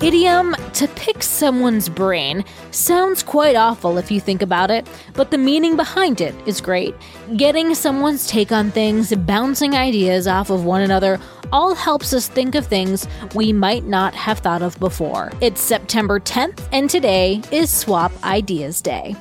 idiom to pick someone's brain sounds quite awful if you think about it, but the meaning behind it is great. Getting someone's take on things, bouncing ideas off of one another, all helps us think of things we might not have thought of before. It's September 10th, and today is Swap Ideas Day.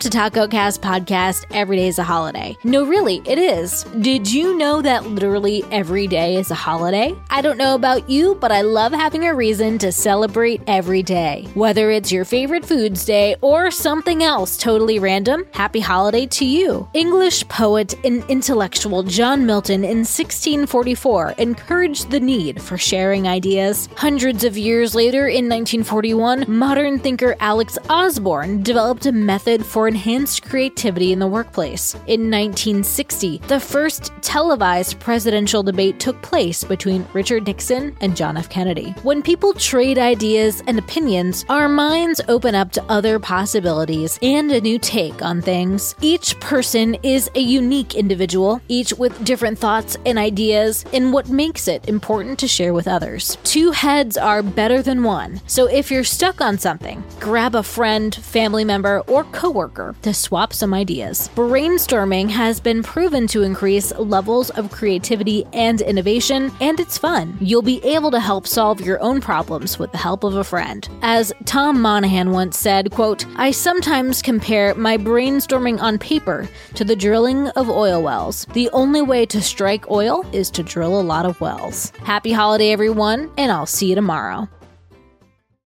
To Taco Cast Podcast. Every day is a holiday. No, really, it is. Did you know that literally every day is a holiday? I don't know about you, but I love having a reason to celebrate every day. Whether it's your favorite foods day or something else totally random, happy holiday to you. English poet and intellectual John Milton in 1644 encouraged the need for sharing ideas. Hundreds of years later, in 1941, modern thinker Alex Osborn developed a method for enhanced creativity in the workplace. In 1960, the first televised presidential debate took place between Richard Nixon and John F. Kennedy. When people trade ideas and opinions, our minds open up to other possibilities and a new take on things. Each person is a unique individual, each with different thoughts and ideas, and what makes it important to share with others. Two heads are better than one, so if you're stuck on something, grab a friend, family member, or coworker to swap some ideas. Brainstorming has been proven to increase levels of creativity and innovation, and it's fun. You'll be able to help solve your own problems with the help of a friend. As Tom Monahan once said, quote, I sometimes compare my brainstorming on paper to the drilling of oil wells. The only way to strike oil is to drill a lot of wells. Happy holiday, everyone, and I'll see you tomorrow.